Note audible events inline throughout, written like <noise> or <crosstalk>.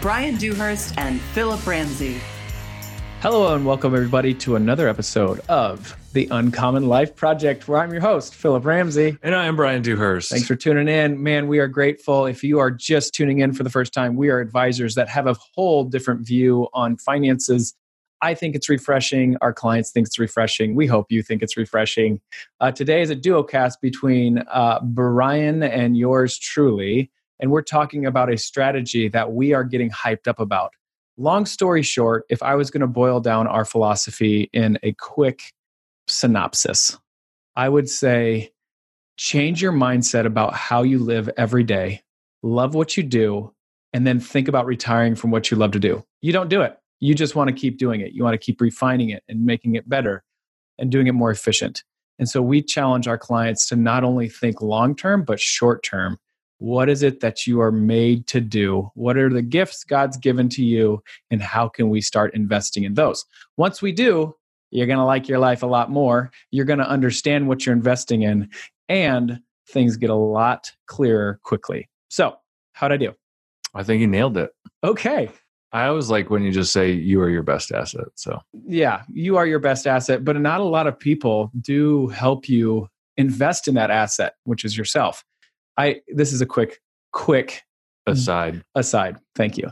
Bryan Dewhurst and Phillip Ramsey. Hello, and welcome everybody to another episode of the Uncommon Life Project, where I'm your host, Phillip Ramsey. And I am Bryan Dewhurst. Thanks for tuning in. Man, we are grateful. If you are just tuning in for the first time, we are advisors that have a whole different view on finances. I think it's refreshing. Our clients think it's refreshing. We hope you think it's refreshing. Uh, today is a duo cast between uh, Bryan and yours truly and we're talking about a strategy that we are getting hyped up about. Long story short, if I was going to boil down our philosophy in a quick synopsis, I would say change your mindset about how you live every day, love what you do, and then think about retiring from what you love to do. You don't do it. You just want to keep doing it. You want to keep refining it and making it better and doing it more efficient. And so we challenge our clients to not only think long term, but short term what is it that you are made to do? What are the gifts God's given to you? And how can we start investing in those? Once we do, you're going to like your life a lot more. You're going to understand what you're investing in, and things get a lot clearer quickly. So, how'd I do? I think you nailed it. Okay. I always like when you just say you are your best asset. So, yeah, you are your best asset, but not a lot of people do help you invest in that asset, which is yourself. I this is a quick quick aside aside. Thank you.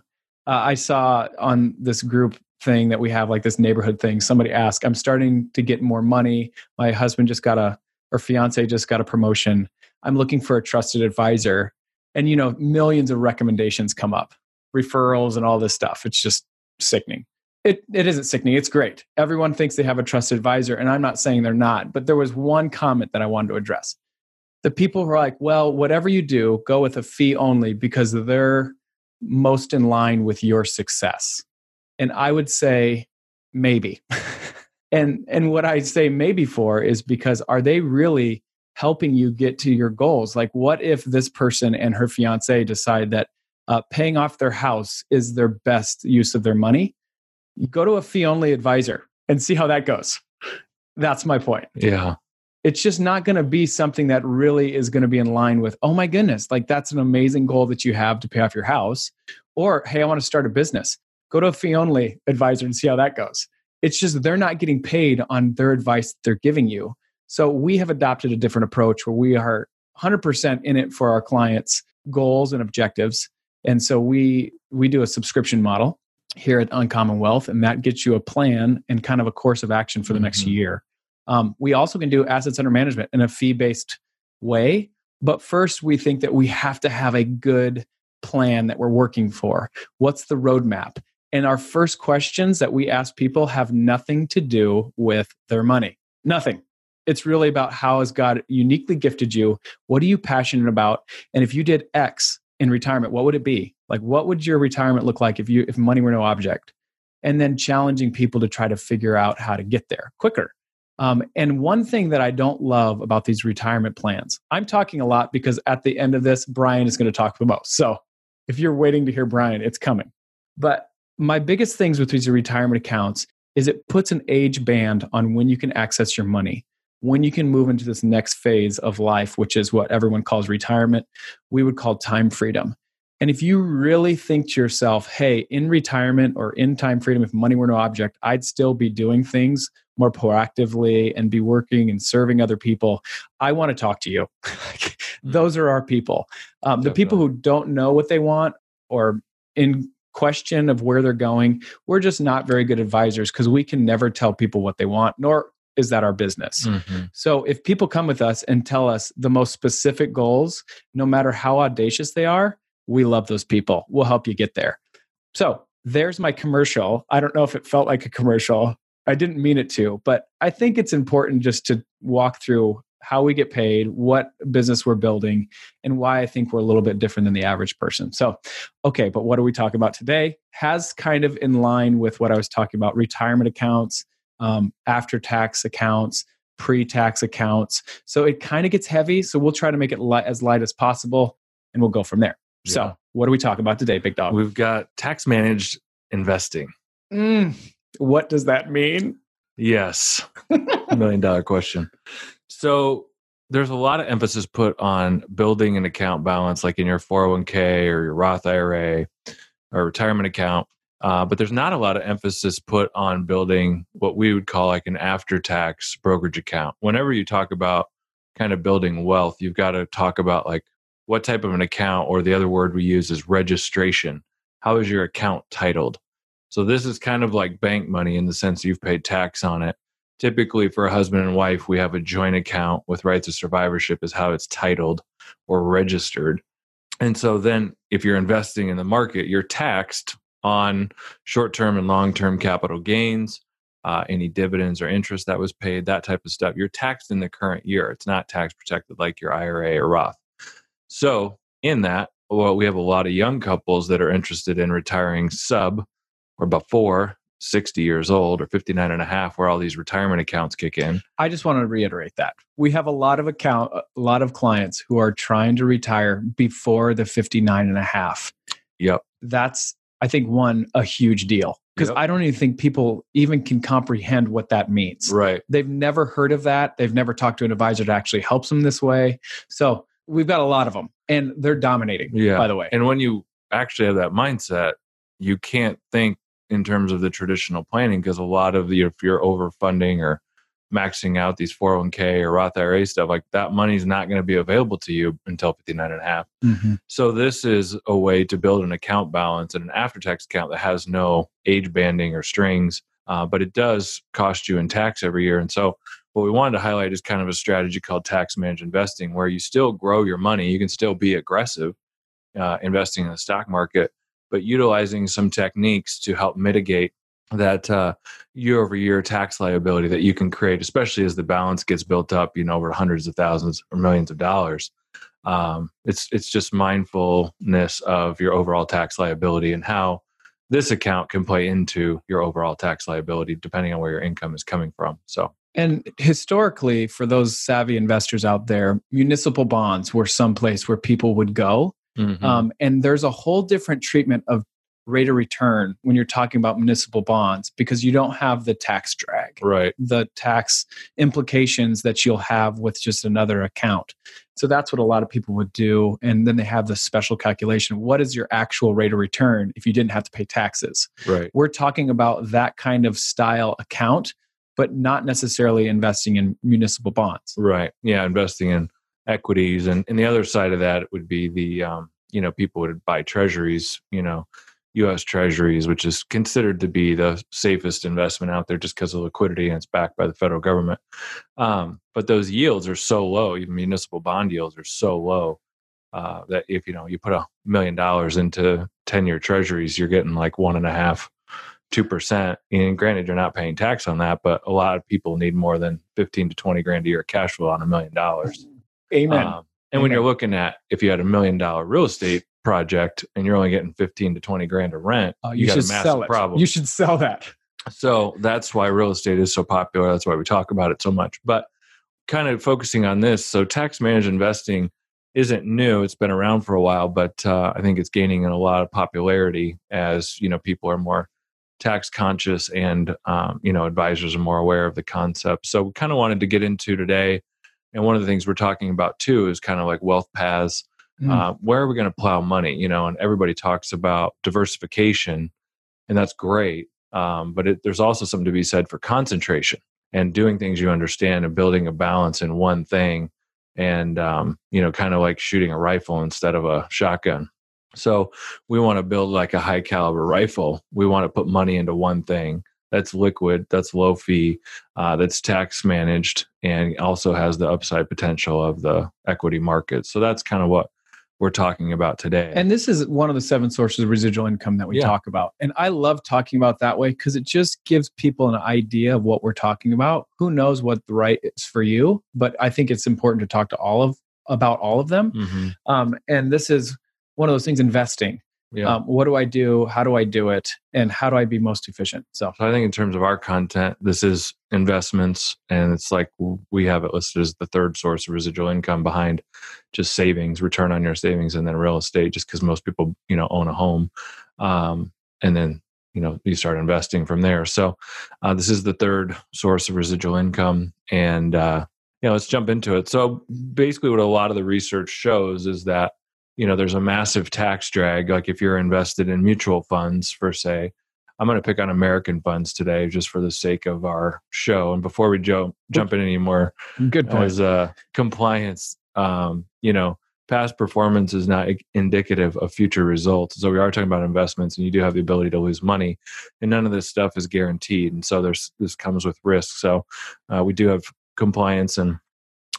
Uh, I saw on this group thing that we have, like this neighborhood thing. Somebody asked, "I'm starting to get more money. My husband just got a or fiance just got a promotion. I'm looking for a trusted advisor." And you know, millions of recommendations come up, referrals and all this stuff. It's just sickening. It, it isn't sickening. It's great. Everyone thinks they have a trusted advisor, and I'm not saying they're not. But there was one comment that I wanted to address the people who are like, well, whatever you do, go with a fee only because they're most in line with your success. And I would say maybe. <laughs> and and what I say maybe for is because are they really helping you get to your goals? Like what if this person and her fiance decide that uh, paying off their house is their best use of their money? You go to a fee only advisor and see how that goes. That's my point. Yeah it's just not going to be something that really is going to be in line with oh my goodness like that's an amazing goal that you have to pay off your house or hey i want to start a business. Go to a fee only advisor and see how that goes. It's just they're not getting paid on their advice they're giving you. So we have adopted a different approach where we are 100% in it for our clients goals and objectives. And so we we do a subscription model here at uncommon wealth and that gets you a plan and kind of a course of action for the mm-hmm. next year um, we also can do assets under management in a fee based way. But first, we think that we have to have a good plan that we're working for. What's the roadmap? And our first questions that we ask people have nothing to do with their money. Nothing. It's really about how has God uniquely gifted you? What are you passionate about? And if you did X in retirement, what would it be? Like what would your retirement look like if you if money were no object? And then challenging people to try to figure out how to get there quicker. Um, and one thing that I don't love about these retirement plans, I'm talking a lot because at the end of this, Bryan is going to talk the most. So if you're waiting to hear Bryan, it's coming. But my biggest things with these retirement accounts is it puts an age band on when you can access your money, when you can move into this next phase of life, which is what everyone calls retirement. We would call time freedom. And if you really think to yourself, hey, in retirement or in time freedom, if money were no object, I'd still be doing things more proactively and be working and serving other people, I want to talk to you. <laughs> Those are our people. Um, the people who don't know what they want or in question of where they're going, we're just not very good advisors because we can never tell people what they want, nor is that our business. Mm-hmm. So if people come with us and tell us the most specific goals, no matter how audacious they are, we love those people. We'll help you get there. So there's my commercial. I don't know if it felt like a commercial, I didn't mean it to, but I think it's important just to walk through how we get paid, what business we're building, and why I think we're a little bit different than the average person. So, okay, but what are we talking about today? Has kind of in line with what I was talking about retirement accounts, um, after tax accounts, pre tax accounts. So it kind of gets heavy. So we'll try to make it light, as light as possible and we'll go from there. Yeah. So, what are we talking about today, Big Dog? We've got tax managed investing. Mm, what does that mean? Yes. <laughs> Million dollar question. So there's a lot of emphasis put on building an account balance, like in your 401k or your Roth IRA or retirement account. Uh, but there's not a lot of emphasis put on building what we would call like an after tax brokerage account. Whenever you talk about kind of building wealth, you've got to talk about like what type of an account, or the other word we use is registration. How is your account titled? So this is kind of like bank money in the sense you've paid tax on it. Typically, for a husband and wife, we have a joint account with rights of survivorship, is how it's titled or registered. And so then, if you're investing in the market, you're taxed on short term and long term capital gains, uh, any dividends or interest that was paid, that type of stuff. You're taxed in the current year. It's not tax protected like your IRA or Roth. So, in that, well, we have a lot of young couples that are interested in retiring sub or before 60 years old or 59 and a half where all these retirement accounts kick in. I just want to reiterate that. We have a lot of account a lot of clients who are trying to retire before the 59 and a half. Yep. That's I think one a huge deal because Yep. I don't even think people even can comprehend what that means. Right. They've never heard of that. They've never talked to an advisor that actually helps them this way. So, we've got a lot of them and they're dominating Yeah. by the way. And when you actually have that mindset, you can't think in terms of the traditional planning because a lot of the, if you're overfunding or maxing out these 401k or Roth IRA stuff, like that money's not going to be available to you until 59 and a half. Mhm. So this is a way to build an account balance and an after tax account that has no age banding or strings, uh, but it does cost you in tax every year. And so what we wanted to highlight is kind of a strategy called tax managed investing, where you still grow your money, you can still be aggressive uh, investing in the stock market, but utilizing some techniques to help mitigate that year over year tax liability that you can create, especially as the balance gets built up, you know, over hundreds of thousands or millions of dollars um, it's it's just mindfulness of your overall tax liability and how this account can play into your overall tax liability depending on where your income is coming from. So And historically, for those savvy investors out there, municipal bonds were someplace where people would go. mhm. Um, and there's a whole different treatment of rate of return when you're talking about municipal bonds because you don't have the tax drag, right, the tax implications that you'll have with just another account. So that's what a lot of people would do. And then they have the special calculation. What is your actual rate of return if you didn't have to pay taxes? right, We're talking about that kind of style account, but not necessarily investing in municipal bonds. right. Yeah, investing in equities, and and the other side of that would be the um, you know people would buy treasuries, you know. U.S. Treasuries, which is considered to be the safest investment out there, just because of liquidity and it's backed by the federal government. Um, but those yields are so low, even municipal bond yields are so low uh, that if you know you put a million dollars into ten-year Treasuries, you're getting like one and a half, two percent. And granted, you're not paying tax on that, but a lot of people need more than fifteen to twenty grand a year cash flow on a million dollars. Amen. Um, and when you're looking at if you had a million dollar real estate project and you're only getting 15 to 20 grand of rent, Uh, you, you, got should a massive sell it. problem. You should sell that. so that's why real estate is so popular. That's why we talk about it so much. But kind of focusing on this, so tax managed investing isn't new. It's been around for a while, but uh, I think it's gaining in a lot of popularity as you know people are more tax conscious and um, you know advisors are more aware of the concept. So we kind of wanted to get into today. And one of the things we're talking about too is kind of like wealth paths Mm. uh, where are we going to plow money you know and everybody talks about diversification and that's great um, but it, there's also something to be said for concentration and doing things you understand and building a balance in one thing and um, you know kind of like shooting a rifle instead of a shotgun so we want to build like a high caliber rifle we want to put money into one thing that's liquid that's low fee uh, that's tax managed and also has the upside potential of the equity market so that's kind of what we're talking about today. And this is one of the seven sources of residual income that we Yeah. talk about. And I love talking about that way because it just gives people an idea of what we're talking about. Who knows what the right is for you, but I think it's important to talk to all of about all of them. Mhm. Um, and this is one of those things investing. Yeah. Um, what do I do? How do I do it? And how do I be most efficient? So So I think in terms of our content, this is investments, and it's like we have it listed as the third source of residual income behind just savings, return on your savings, and then real estate. Just because most people, you know, own a home, um, and then you know you start investing from there. So uh, this is the third source of residual income, and uh, you know, let's jump into it. So basically, what a lot of the research shows is that you know there's a massive tax drag. Like if you're invested in mutual funds, for say I'm going to pick on American funds today just for the sake of our show. And before we jump jump in anymore, good point. as uh, compliance, um, you know, past performance is not indicative of future results. So we are talking about investments, and you do have the ability to lose money, and none of this stuff is guaranteed. And so there's this comes with risk. So uh, we do have compliance and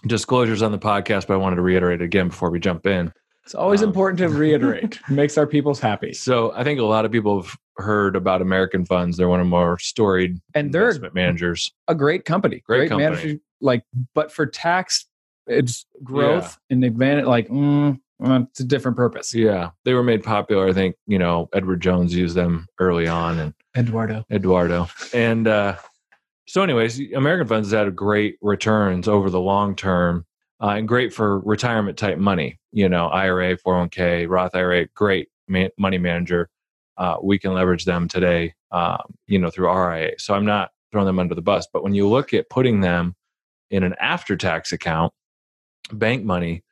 disclosures on the podcast, but I wanted to reiterate again before we jump in. It's always Um, important to reiterate. <laughs> Makes our peoples happy. So I think a lot of people have heard about American funds. They're one of more storied And they're investment managers. a great company. Great company. manager. Like, but for tax, it's growth and advantage. Like, mm, uh, it's a different purpose. Yeah, they were made popular. I think you know Edward Jones used them early on, and Eduardo. Eduardo. And uh, so, anyways, American funds has had great returns over the long term, uh, and great for retirement type money. You know, IRA, 401k, Roth IRA, great ma- money manager. Uh, we can leverage them today, um, you know, through RIA. So I'm not throwing them under the bus, but when you look at putting them in an after-tax account, bank money,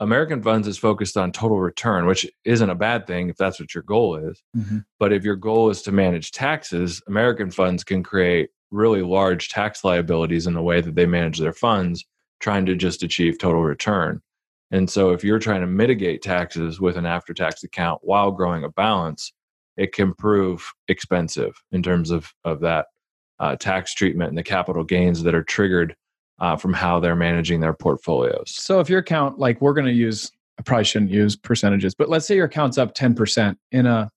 American Funds is focused on total return, which isn't a bad thing if that's what your goal is. Mhm. But if your goal is to manage taxes, American funds can create really large tax liabilities in the way that they manage their funds, trying to just achieve total return. And so, if you're trying to mitigate taxes with an after tax account while growing a balance, it can prove expensive in terms of, of that uh, tax treatment and the capital gains that are triggered uh, from how they're managing their portfolios. So if your account, like we're going to use, I probably shouldn't use percentages, but let's say your account's up 10% in a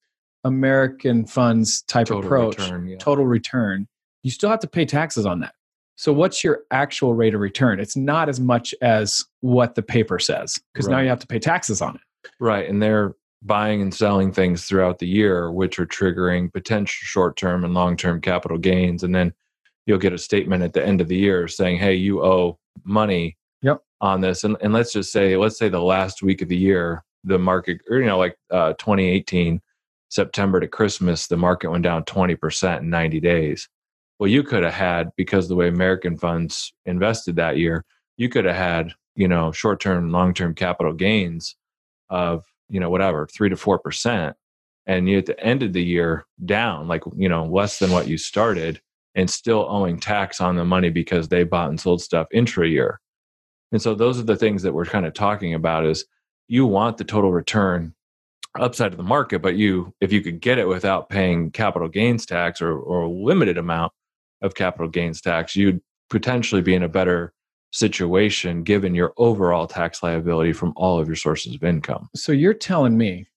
American funds type Total approach, return, yeah. total return, you still have to pay taxes on that. So what's your actual rate of return? It's not as much as what the paper says because now you have to pay taxes on it. Right. And they're buying and selling things throughout the year, which are triggering potential short term and long term capital gains. And then you'll get a statement at the end of the year saying, hey, you owe money Yep. on this. And, and let's just say, let's say the last week of the year, the market, or, you know, like uh, 2018, September to Christmas, the market went down 20% in 90 days. Well, you could have had, because the way American funds invested that year, you could have had, you know, short term, long term capital gains of you know whatever three to four percent. And you at the end of the year down like you know less than what you started and still owing tax on the money because they bought and sold stuff intra year and so those are the things that we're kind of talking about is you want the total return upside of the market but you if you could get it without paying capital gains tax or, or a limited amount of capital gains tax you'd potentially be in a better situation given your overall tax liability from all of your sources of income So you're telling me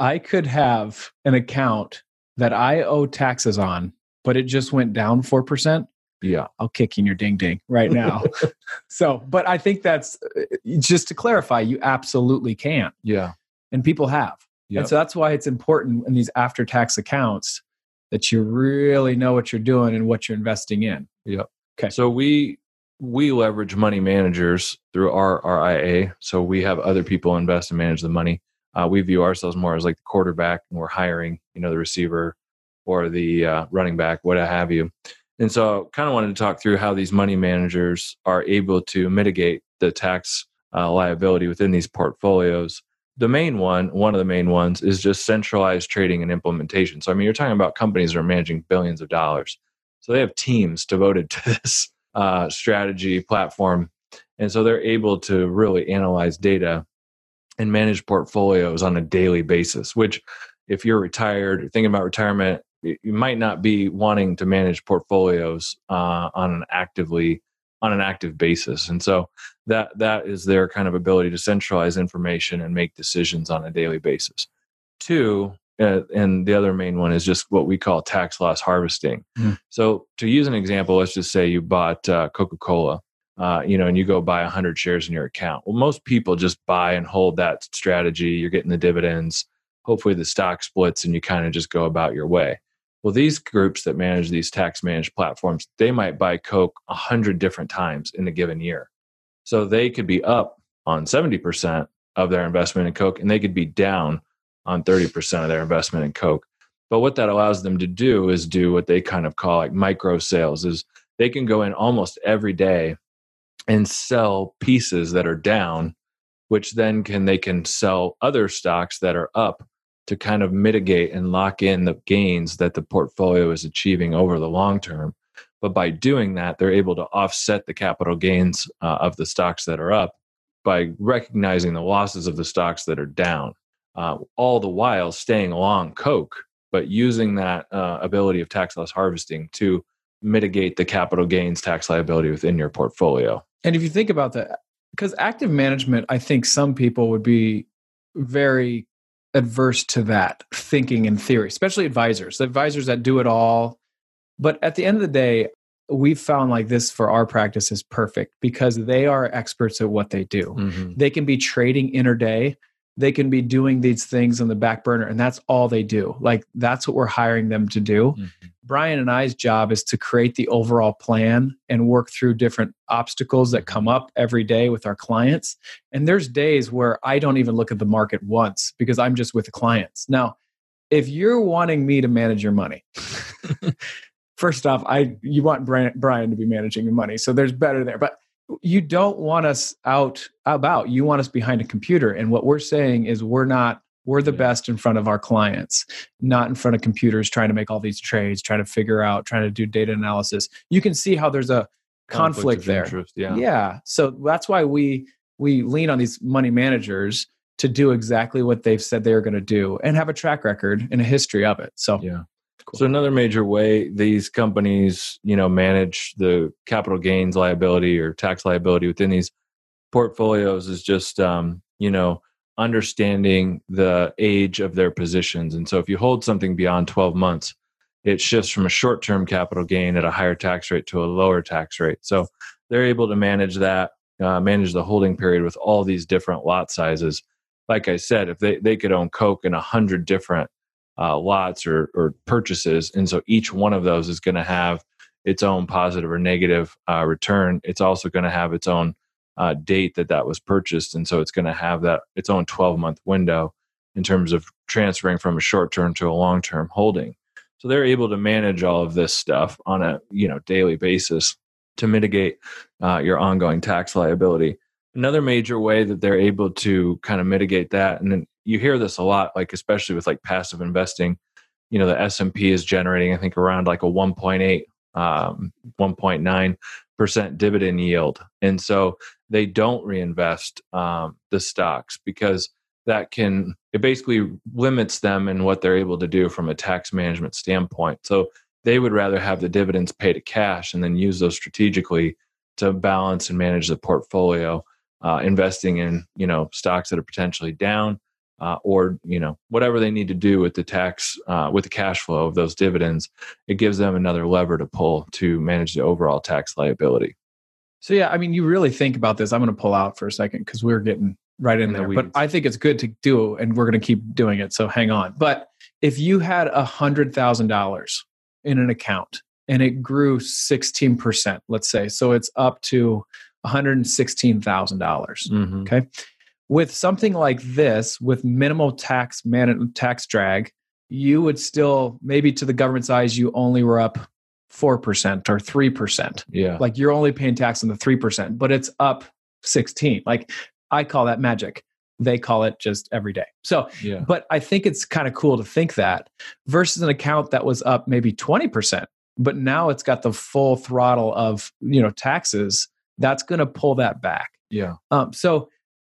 I could have an account that I owe taxes on, but it just went down 4%? yeah I'll kick in your ding ding right now. <laughs> <laughs> so, but I think that's just to clarify, you absolutely can. yeah And people have. Yep. And so that's why it's important in these after tax accounts that you really know what you're doing and what you're investing in. Yep. Okay. So we we leverage money managers through our RIA. So we have other people invest and manage the money. Uh, we view ourselves more as like the quarterback, and we're hiring, you know, the receiver or the uh, running back, what have you. And so, kind of wanted to talk through how these money managers are able to mitigate the tax uh, liability within these portfolios. The main one, one of the main ones, is just centralized trading and implementation. So, I mean, you're talking about companies that are managing billions of dollars. So they have teams devoted to <laughs> this uh, strategy platform. And so they're able to really analyze data and manage portfolios on a daily basis, which, if you're retired or thinking about retirement, you might not be wanting to manage portfolios uh, on an actively on an active basis. And so that that is their kind of ability to centralize information and make decisions on a daily basis. Two, uh, and the other main one is just what we call tax loss harvesting. Mm. So to use an example, let's just say you bought uh, Coca Cola. Uh, you know, and you go buy 100 shares in your account. Well, most people just buy and hold that strategy. You're getting the dividends. Hopefully, the stock splits, and you kind of just go about your way. Well, these groups that manage these tax managed platforms, they might buy Coke 100 different times in a given year. So they could be up on 70% of their investment in Coke and they could be down on 30% of their investment in Coke. But what that allows them to do is do what they kind of call like micro sales is they can go in almost every day and sell pieces that are down which then can they can sell other stocks that are up to kind of mitigate and lock in the gains that the portfolio is achieving over the long term but by doing that, they're able to offset the capital gains uh, of the stocks that are up by recognizing the losses of the stocks that are down, uh, all the while staying along Coke, but using that uh, ability of tax loss harvesting to mitigate the capital gains tax liability within your portfolio. And if you think about that, because active management, I think some people would be very adverse to that thinking in theory, especially advisors, advisors that do it all but at the end of the day, we've found like this for our practice is perfect because they are experts at what they do. Mm-hmm. They can be trading interday, they can be doing these things on the back burner, and that's all they do. Like that's what we're hiring them to do. Mm-hmm. Bryan and I's job is to create the overall plan and work through different obstacles that come up every day with our clients. And there's days where I don't even look at the market once because I'm just with the clients. Now, if you're wanting me to manage your money, <laughs> first off, I you want Bryan to be managing your money, so there's better there. But you don't want us out about. You want us behind a computer, and what we're saying is we're not. We're the best in front of our clients, not in front of computers trying to make all these trades, trying to figure out, trying to do data analysis. You can see how there's a conflict, conflict there. Interest, yeah. Yeah. So that's why we we lean on these money managers to do exactly what they've said they're going to do and have a track record and a history of it. So yeah. Cool. So another major way these companies, you know, manage the capital gains liability or tax liability within these portfolios is just, um, you know, understanding the age of their positions. And so if you hold something beyond 12 months, it shifts from a short-term capital gain at a higher tax rate to a lower tax rate. So they're able to manage that, uh, manage the holding period with all these different lot sizes. Like I said, if they, they could own Coke in a hundred different uh, lots or, or purchases. And so each one of those is going to have its own positive or negative uh, return. It's also going to have its own uh, date that that was purchased. And so it's going to have that its own 12 month window in terms of transferring from a short term to a long term holding. So they're able to manage all of this stuff on a you know daily basis to mitigate uh, your ongoing tax liability. Another major way that they're able to kind of mitigate that, and then you hear this a lot, like especially with like passive investing. You know, the S and P is generating, I think, around like a 1.8, um, 1.9 percent dividend yield, and so they don't reinvest um, the stocks because that can it basically limits them in what they're able to do from a tax management standpoint. So they would rather have the dividends pay to cash and then use those strategically to balance and manage the portfolio, uh, investing in you know stocks that are potentially down uh, or you know whatever they need to do with the tax uh, with the cash flow of those dividends it gives them another lever to pull to manage the overall tax liability so yeah i mean you really think about this. I'm going to pull out for a second because we're getting right in, in there the but i think it's good to do and we're going to keep doing it so hang on. But if you had a hundred thousand dollars in an account and it grew 16% let's say so it's up to $116000 mm-hmm. okay? With something like this with minimal tax man tax drag you would still maybe to the government's eyes you only were up 4% or 3% yeah. Like you're only paying tax on the 3% but it's up 16 like i call that magic. They call it just every day. So yeah. but i think it's kind of cool to think that versus an account that was up maybe 20% but now it's got the full throttle of you know taxes that's going to pull that back. Yeah. Um, so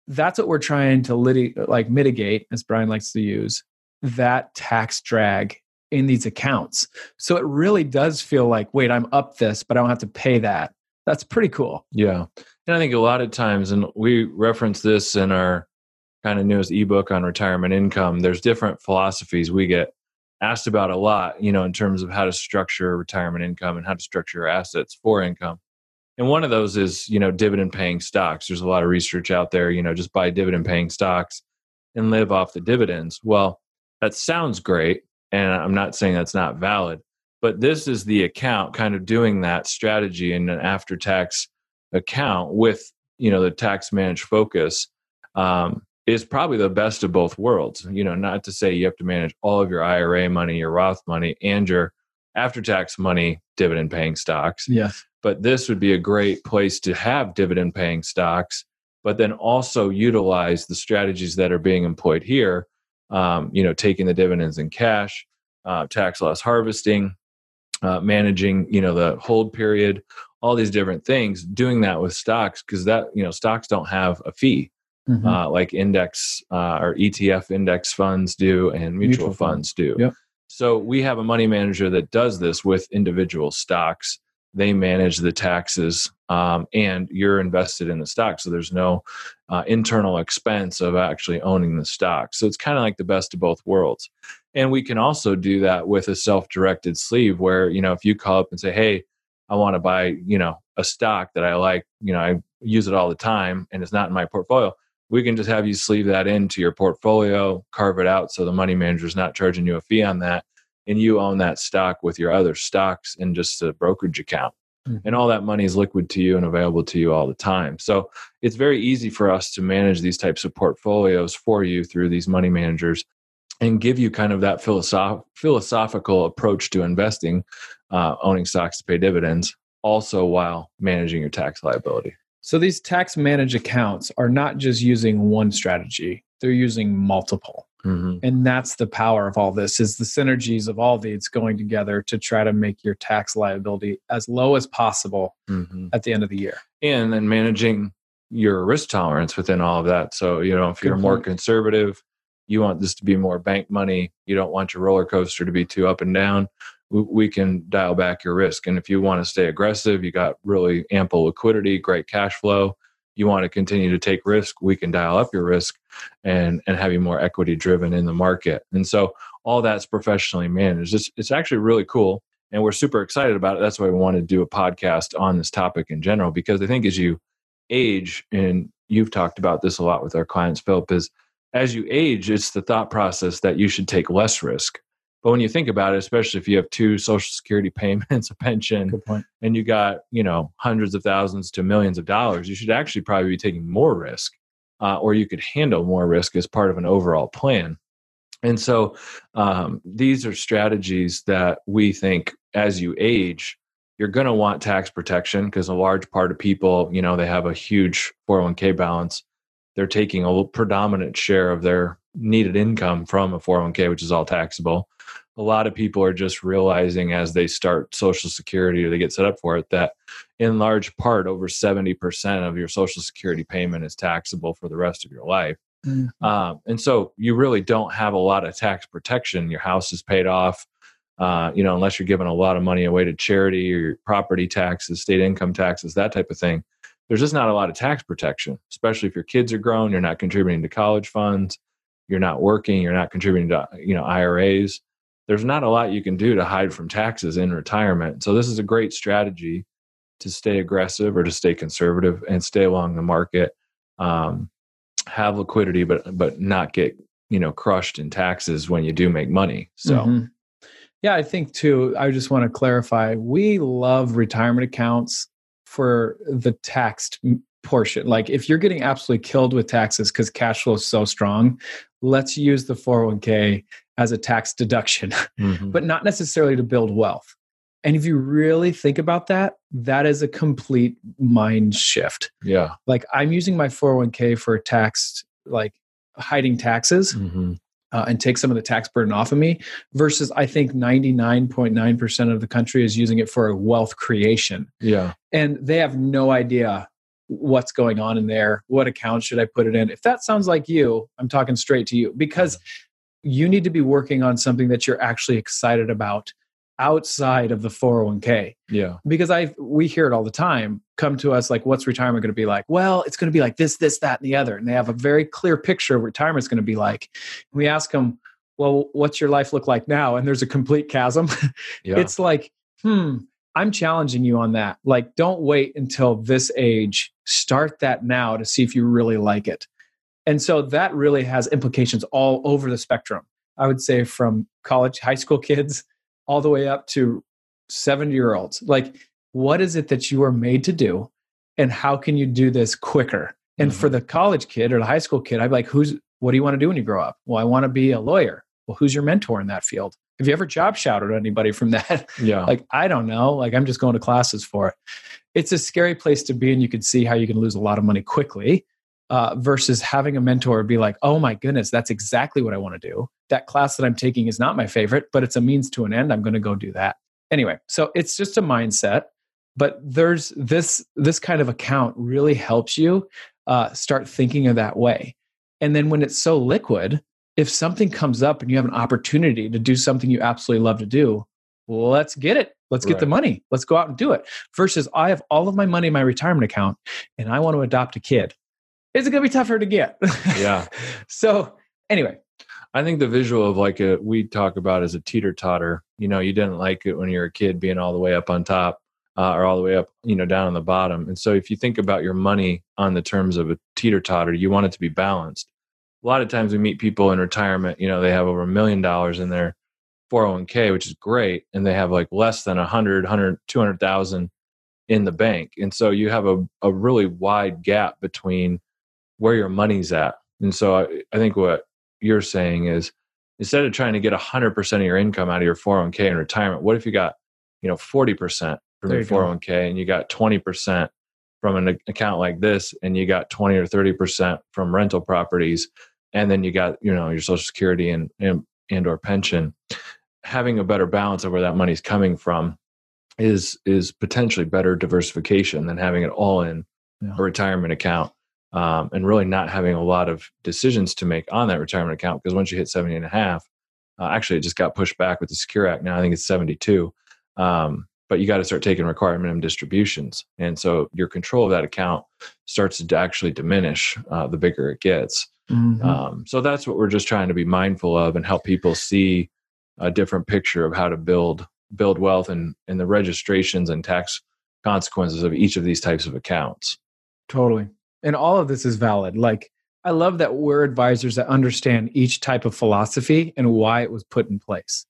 that's what we're trying to lit- like mitigate as bryan likes to use that tax drag in these accounts so it really does feel like wait i'm up this but i don't have to pay that That's pretty cool. Yeah. And I think a lot of times, and we reference this in our kind of newest ebook on retirement income, there's different philosophies we get asked about a lot, you know, in terms of how to structure retirement income and how to structure your assets for income. And one of those is, you know, dividend paying stocks. There's a lot of research out there, you know, just buy dividend paying stocks and live off the dividends. Well, that sounds great. And I'm not saying that's not valid, but this is the account kind of doing that strategy in an after tax account with, you know, the tax managed focus. Um, is probably the best of both worlds. You know, not to say you have to manage all of your IRA money, your Roth money, and your after tax money, dividend paying stocks. Yes. But this would be a great place to have dividend paying stocks, but then also utilize the strategies that are being employed here. Um, you know, taking the dividends in cash, uh, tax loss harvesting, uh, managing, you know, the hold period, all these different things. Doing that with stocks because that, you know, stocks don't have a fee mm-hmm. uh, like index uh, or ETF index funds do and mutual, mutual funds, funds do. Yep. So we have a money manager that does this with individual stocks. They manage the taxes, um, and you're invested in the stock. So there's no uh, internal expense of actually owning the stock. So it's kind of like the best of both worlds. And we can also do that with a self-directed sleeve, where you know if you call up and say, "Hey, I want to buy," you know, a stock that I like, you know, I use it all the time, and it's not in my portfolio we can just have you sleeve that into your portfolio, carve it out so the money manager is not charging you a fee on that, and you own that stock with your other stocks in just a brokerage account. Mm-hmm. And all that money is liquid to you and available to you all the time. So it's very easy for us to manage these types of portfolios for you through these money managers and give you kind of that philosoph- philosophical approach to investing, uh, owning stocks to pay dividends, also while managing your tax liability. So these tax managed accounts are not just using one strategy, they're using multiple. Mm-hmm. And that's the power of all this is the synergies of all these going together to try to make your tax liability as low as possible mm-hmm. at the end of the year. And then managing your risk tolerance within all of that. So, you know, if you're more conservative, you want this to be more bank money, you don't want your roller coaster to be too up and down we can dial back your risk. And if you want to stay aggressive, you got really ample liquidity, great cash flow. You want to continue to take risk, we can dial up your risk and and have you more equity driven in the market. And so all that's professionally managed. It's it's actually really cool. And we're super excited about it. That's why we want to do a podcast on this topic in general, because I think as you age, and you've talked about this a lot with our clients, Phillip, is as you age, it's the thought process that you should take less risk but when you think about it, especially if you have two social security <laughs> payments, a pension, and you got, you know, hundreds of thousands to millions of dollars, you should actually probably be taking more risk uh, or you could handle more risk as part of an overall plan. And so um, these are strategies that we think as you age, you're going to want tax protection because a large part of people, you know, they have a huge 401k balance. They're taking a predominant share of their needed income from a 401k, which is all taxable. A lot of people are just realizing as they start social security or they get set up for it that in large part over 70% of your social security payment is taxable for the rest of your life. Mm-hmm. um, and so you really don't have a lot of tax protection. Your house is paid off uh, you know unless you're giving a lot of money away to charity or your property taxes state income taxes that type of thing. There's just not a lot of tax protection especially if your kids are grown you're not contributing to college funds you're not working you're not contributing to you know iras there's not a lot you can do to hide from taxes in retirement. So this is a great strategy to stay aggressive or to stay conservative and stay along the market. Um, have liquidity, but but not get you know crushed in taxes when you do make money. So. Mm-hmm. Yeah, I think too. I just want to clarify. We love retirement accounts for the taxed portion. Like if you're getting absolutely killed with taxes because cash flow is so strong, let's use the 401k as a tax deduction, <laughs> mm-hmm. but not necessarily to build wealth. And if you really think about that, that is a complete mind shift. Yeah. Like I'm using my 401k for tax, like hiding taxes mm-hmm. uh, and take some of the tax burden off of me, versus I think 99.9% of the country is using it for wealth creation. Yeah. And they have no idea what's going on in there. What account should I put it in? If that sounds like you, I'm talking straight to you because you need to be working on something that you're actually excited about outside of the 401k Yeah. because I we hear it all the time come to us like what's retirement going to be like well it's going to be like this this that and the other and they have a very clear picture of retirement's going to be like we ask them well what's your life look like now and there's a complete chasm <laughs> Yeah. it's like hmm i'm challenging you on that like don't wait until this age start that now to see if you really like it. And so that really has implications all over the spectrum. I would say from college high school kids all the way up to 70 year olds like what is it that you are made to do and how can you do this quicker? And for mm-hmm. the college kid or the high school kid i'd be like who's what do you want to do when you grow up? Well i want to be a lawyer. Well who's your mentor in that field? Have you ever job shouted anybody from that? Yeah. <laughs> like i don't know. Like i'm just going to classes for it it's a scary place to be and you can see how you can lose a lot of money quickly uh, versus having a mentor be like oh my goodness that's exactly what i want to do. That class that i'm taking is not my favorite but it's a means to an end. I'm going to go do that. Anyway so it's just a mindset but there's this this kind of account really helps you uh, start thinking of that way. And then when it's so liquid if something comes up and you have an opportunity to do something you absolutely love to do let's get it let's get the money let's go out and do it versus i have all of my money in my retirement account and i want to adopt a kid is it going to be tougher to get Yeah. <laughs> so anyway I think the visual of like a we talk about as a teeter totter. You know, you didn't like it when you were a kid being all the way up on top uh, or all the way up, you know, down on the bottom. And so if you think about your money on the terms of a teeter totter, you want it to be balanced. A lot of times we meet people in retirement. You know, they have over a million dollars in their 401k, which is great, and they have like less than a hundred, hundred, two hundred thousand in the bank. And so you have a, a really wide gap between where your money's at. And so I, I think what you're saying is instead of trying to get 100% of your income out of your 401k in retirement, what if you got, you know, 40% from your you 401k and you got 20% from an account like this and you got 20 or 30% from rental properties and then you got, you know, your social security and and, and or pension having a better balance of where that money's coming from is is potentially better diversification than having it all in Yeah. a retirement account um, and really not having a lot of decisions to make on that retirement account because once you hit 70 and a half uh, actually it just got pushed back with the secure act now i think it's 72 um, but you got to start taking required minimum distributions and so your control of that account starts to actually diminish uh, the bigger it gets Mhm. um, so that's what we're just trying to be mindful of and help people see a different picture of how to build build wealth and, and the registrations and tax consequences of each of these types of accounts. Totally. And all of this is valid. Like, I love that we're advisors that understand each type of philosophy and why it was put in place.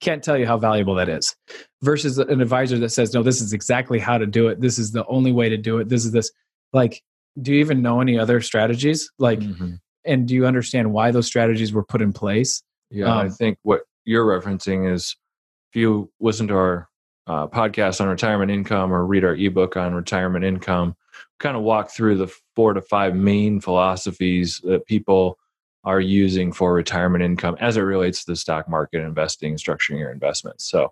Can't tell you how valuable that is. Versus an advisor that says, no, this is exactly how to do it. This is the only way to do it. This is this. Like, do you even know any other strategies? Like, Mhm. and do you understand why those strategies were put in place? Yeah, I Um, think what you're referencing is if you listen to our uh, podcast on retirement income or read our ebook on retirement income, kind of walk through the four to five main philosophies that people are using for retirement income as it relates to the stock market investing, structuring your investments. So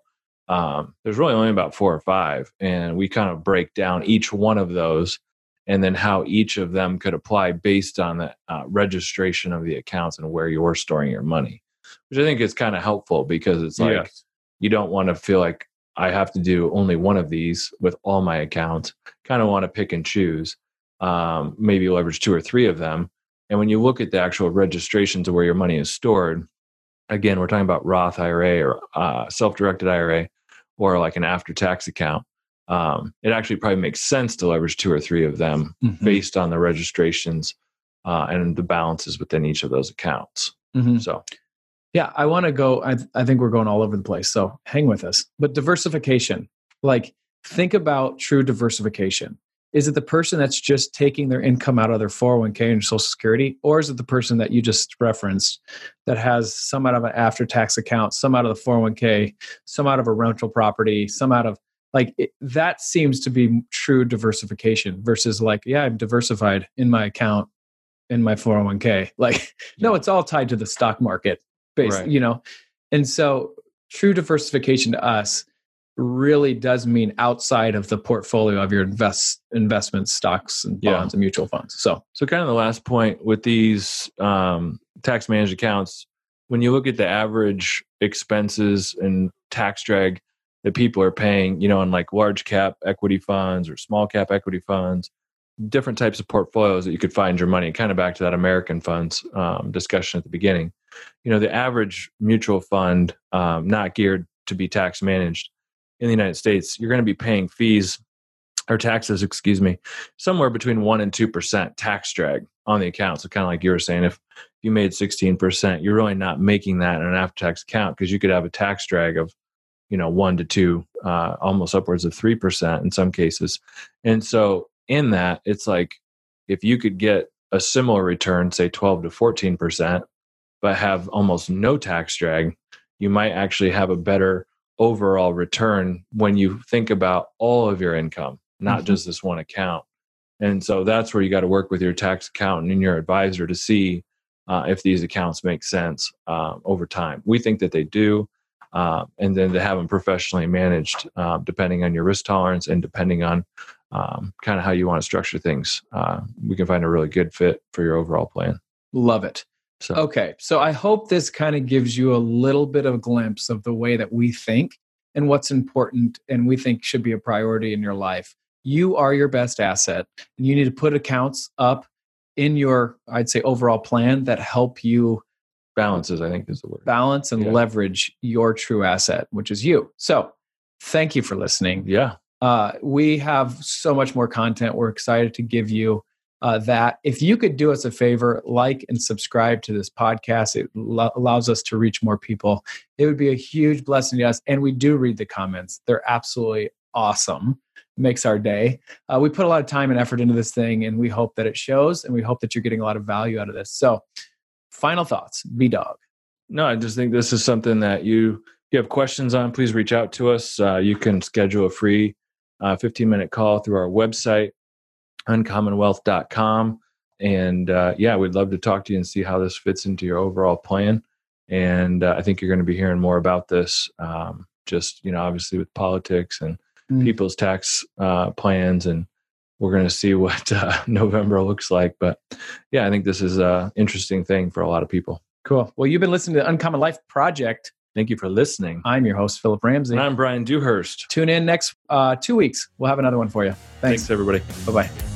um, there's really only about four or five, and we kind of break down each one of those and then how each of them could apply based on the uh, registration of the accounts and where you're storing your money which I think is kind of helpful because it's like Yes. you don't want to feel like I have to do only one of these with all my accounts. Kind of want to pick and choose, um, maybe leverage two or three of them. And when you look at the actual registration to where your money is stored, again, we're talking about Roth IRA or uh, self-directed IRA or like an after-tax account. Um, it actually probably makes sense to leverage two or three of them Mhm. based on the registrations uh, and the balances within each of those accounts. Mhm. So Yeah, I want to go. I, I think we're going all over the place. So hang with us. But diversification, like think about true diversification. Is it the person that's just taking their income out of their 401k and Social Security? Or is it the person that you just referenced that has some out of an after tax account, some out of the 401k, some out of a rental property, some out of like it, that seems to be true diversification versus like, yeah, I'm diversified in my account in my 401k. Like, <laughs> no, it's all tied to the stock market based, Right. you know. And so true diversification to us really does mean outside of the portfolio of your invest investments, stocks and Yeah. and mutual funds. So So, kind of the last point with these um, tax managed accounts, when you look at the average expenses and tax drag that people are paying, you know, on like large cap equity funds or small cap equity funds, different types of portfolios that you could find your money. Kind of back to that American funds um, discussion at the beginning. You know, the average mutual fund, um, not geared to be tax managed in the United States, you're going to be paying fees or taxes, excuse me, somewhere between one and two percent tax drag on the account. So kind of like you were saying, if you made 16%, you're really not making that in an after-tax account because you could have a tax drag of, you know, one to two, uh, almost upwards of 3% in some cases. And so in that, it's like if you could get a similar return, say 12 to 14%, but have almost no tax drag, you might actually have a better overall return when you think about all of your income, not mm-hmm. just this one account. And so that's where you got to work with your tax accountant and your advisor to see uh, if these accounts make sense uh, over time. We think that they do. Uh, and then to have them professionally managed, um, depending on your risk tolerance and depending on um, kind of how you want to structure things, uh, we can find a really good fit for your overall plan. Love it. So. Okay, so I hope this kind of gives you a little bit of a glimpse of the way that we think and what's important and we think should be a priority in your life. You are your best asset, and you need to put accounts up in your i'd say overall plan that help you balances i think is the word balance and yeah. leverage your true asset which is you so thank you for listening yeah uh, we have so much more content we're excited to give you uh, that if you could do us a favor like and subscribe to this podcast it lo- allows us to reach more people it would be a huge blessing to us and we do read the comments they're absolutely awesome makes our day. Uh, we put a lot of time and effort into this thing, and we hope that it shows, and we hope that you're getting a lot of value out of this. So, final thoughts, B Dog. No, I just think this is something that you if you have questions on. Please reach out to us. Uh, you can schedule a free uh, 15 minute call through our website, uncommonwealth.com. And uh, yeah, we'd love to talk to you and see how this fits into your overall plan. And uh, I think you're going to be hearing more about this. Um, just you know, obviously with politics and mm. people's tax uh, plans, and we're going to see <laughs> what uh, November looks like. But yeah, I think this is an interesting thing for a lot of people. Cool. Well, you've been listening to the Uncommon Life Project. Thank you for listening. I'm your host, Phillip Ramsey. And I'm Bryan Dewhurst. Tune in next uh, two weeks. We'll have another one for you. Thanks, Thanks everybody. Bye bye.